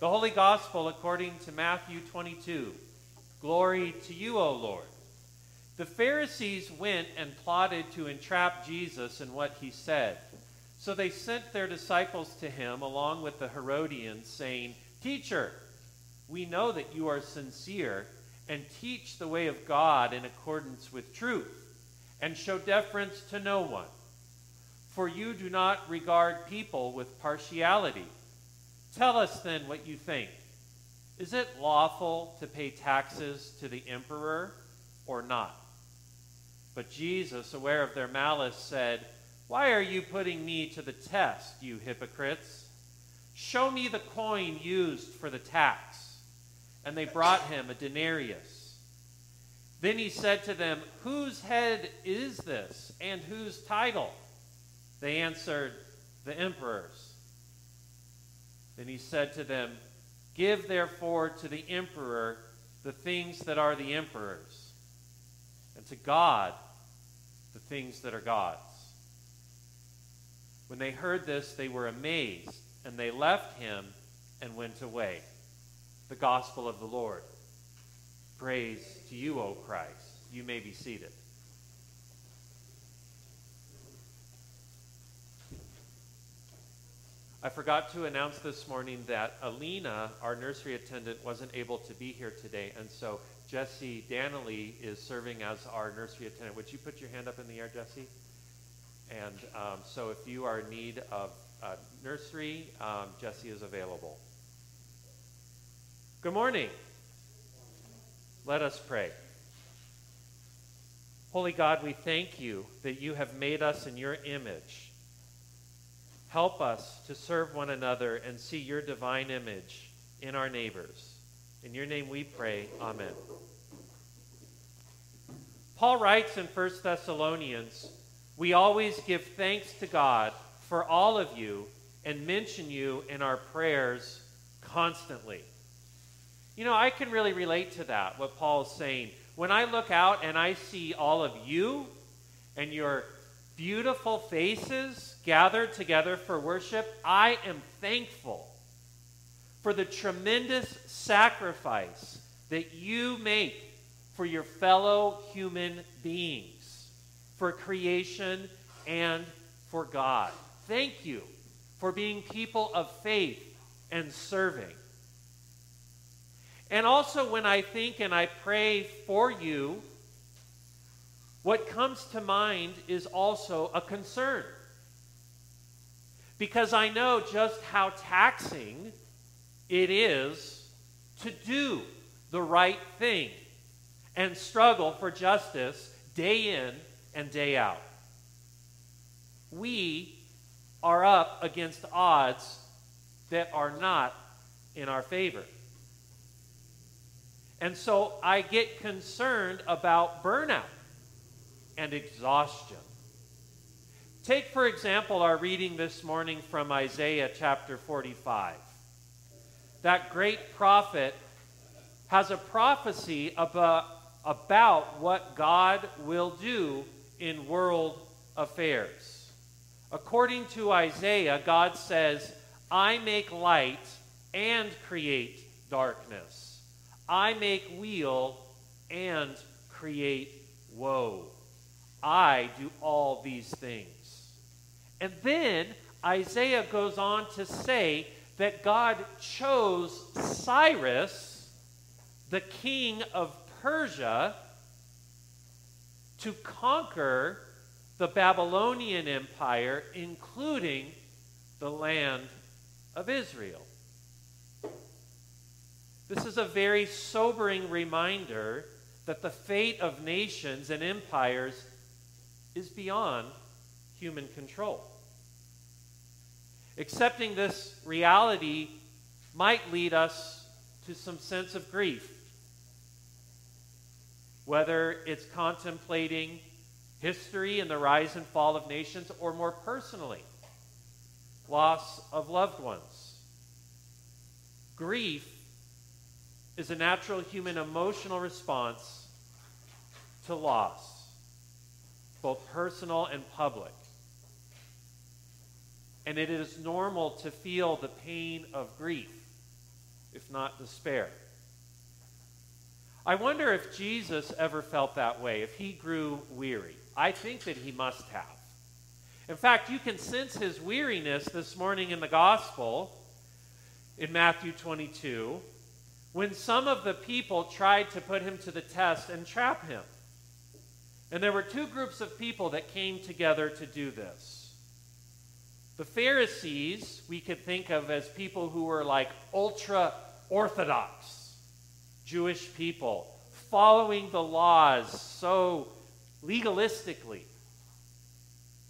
The Holy Gospel according to Matthew 22. Glory to you, O Lord. The Pharisees went and plotted to entrap Jesus in what he said. So they sent their disciples to him along with the Herodians, saying, Teacher, we know that you are sincere and teach the way of God in accordance with truth, and show deference to no one. For you do not regard people with partiality. Tell us then what you think. Is it lawful to pay taxes to the emperor or not? But Jesus, aware of their malice, said, Why are you putting me to the test, you hypocrites? Show me the coin used for the tax. And they brought him a denarius. Then he said to them, Whose head is this, and whose title? They answered, The emperor's. Then he said to them, Give therefore to the emperor the things that are the emperor's, and to God the things that are God's. When they heard this, they were amazed, and they left him and went away. The gospel of the Lord. Praise to you, O Christ. You may be seated. I forgot to announce this morning that Alina, our nursery attendant, wasn't able to be here today, and so Jesse Danley is serving as our nursery attendant. Would you put your hand up in the air, Jesse? And um, so if you are in need of uh, nursery, um, Jesse is available. Good morning. Let us pray. Holy God, we thank you that you have made us in your image Help us to serve one another and see your divine image in our neighbors. In your name we pray. Amen. Paul writes in 1 Thessalonians, We always give thanks to God for all of you and mention you in our prayers constantly. You know, I can really relate to that, what Paul's saying. When I look out and I see all of you and your beautiful faces gathered together for worship, I am thankful for the tremendous sacrifice that you make for your fellow human beings, for creation and for God. Thank you for being people of faith and serving. And also, when I think and I pray for you, what comes to mind is also a concern. Because I know just how taxing it is to do the right thing and struggle for justice day in and day out. We are up against odds that are not in our favor. And so I get concerned about burnout and exhaustion. Take, for example, our reading this morning from Isaiah chapter 45. That great prophet has a prophecy about, about what God will do in world affairs. According to Isaiah, God says, I make light and create darkness. I make weal and create woe. I do all these things. And then Isaiah goes on to say that God chose Cyrus, the king of Persia, to conquer the Babylonian Empire, including the land of Israel. This is a very sobering reminder that the fate of nations and empires is beyond human control. Accepting this reality might lead us to some sense of grief. Whether it's contemplating history and the rise and fall of nations, or more personally, loss of loved ones. Grief is a natural human emotional response to loss both personal and public. And it is normal to feel the pain of grief. if not despair. I wonder if Jesus ever felt that way, if he grew weary. I think that he must have. In fact, you can sense his weariness this morning in the gospel in Matthew 22 when some of the people tried to put him to the test and trap him. And there were two groups of people that came together to do this. The Pharisees, we could think of as people who were like ultra orthodox Jewish people, following the laws so legalistically.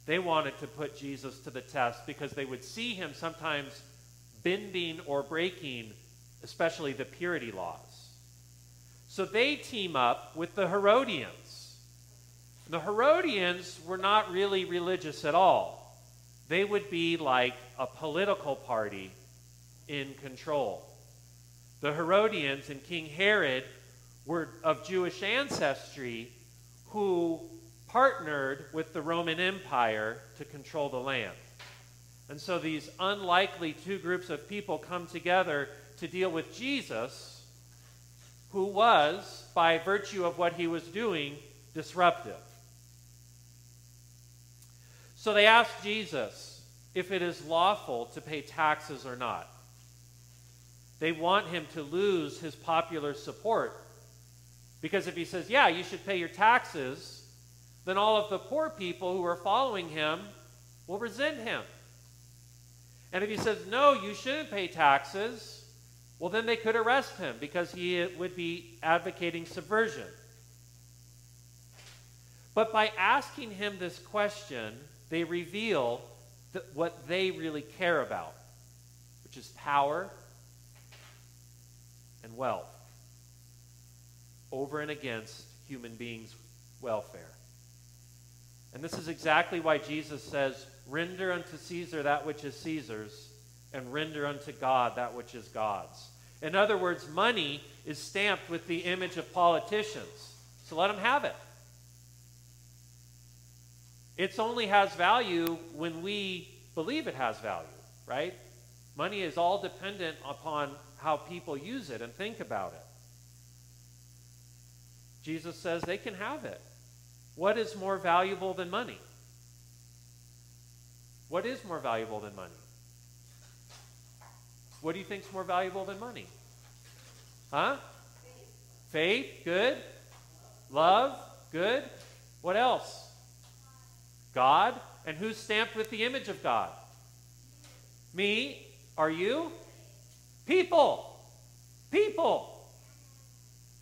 They wanted to put Jesus to the test because they would see him sometimes bending or breaking, especially the purity laws. So they team up with the Herodians. The Herodians were not really religious at all. They would be like a political party in control. The Herodians and King Herod were of Jewish ancestry who partnered with the Roman Empire to control the land. And so these unlikely two groups of people come together to deal with Jesus, who was, by virtue of what he was doing, disruptive. So they asked Jesus if it is lawful to pay taxes or not. They want him to lose his popular support. Because if he says, yeah, you should pay your taxes, then all of the poor people who are following him will resent him. And if he says, no, you shouldn't pay taxes, well, then they could arrest him because he would be advocating subversion. But by asking him this question, they reveal what they really care about, which is power and wealth over and against human beings' welfare. And this is exactly why Jesus says, Render unto Caesar that which is Caesar's, and render unto God that which is God's. In other words, money is stamped with the image of politicians. So let them have it. It only has value when we believe it has value, right? Money is all dependent upon how people use it and think about it. Jesus says they can have it. What is more valuable than money? What is more valuable than money? What do you think is more valuable than money? Huh? Faith, good. Love, good. What else? God. And who's stamped with the image of God? Me. Are you? People. People.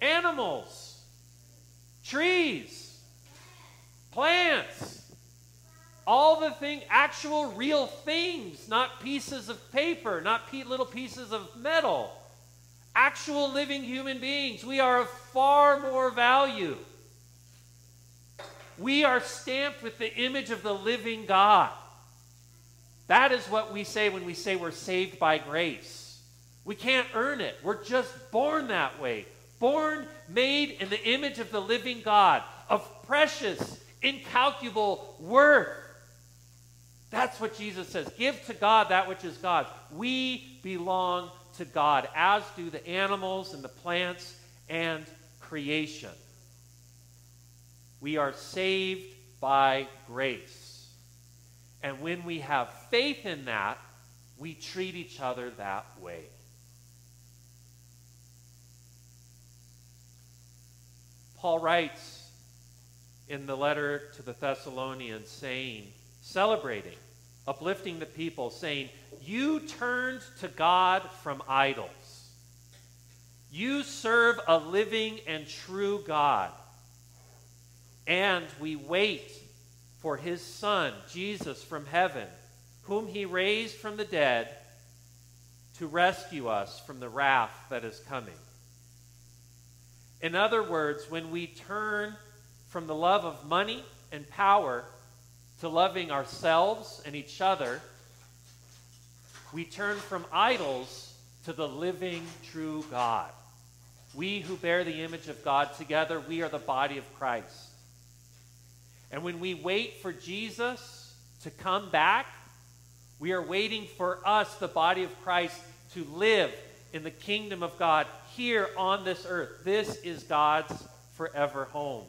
Animals. Trees. Plants. All the thing, actual real things, not pieces of paper, not little pieces of metal. Actual living human beings. We are of far more value we are stamped with the image of the living God. That is what we say when we say we're saved by grace. We can't earn it. We're just born that way. Born, made in the image of the living God, of precious, incalculable worth. That's what Jesus says. Give to God that which is God. We belong to God, as do the animals and the plants and creation. We are saved by grace. And when we have faith in that, we treat each other that way. Paul writes in the letter to the Thessalonians saying, celebrating, uplifting the people, saying, You turned to God from idols. You serve a living and true God and we wait for his Son, Jesus from heaven, whom he raised from the dead to rescue us from the wrath that is coming. In other words, when we turn from the love of money and power to loving ourselves and each other, we turn from idols to the living, true God. We who bear the image of God together, we are the body of Christ. And when we wait for Jesus to come back, we are waiting for us, the body of Christ, to live in the kingdom of God here on this earth. This is God's forever home.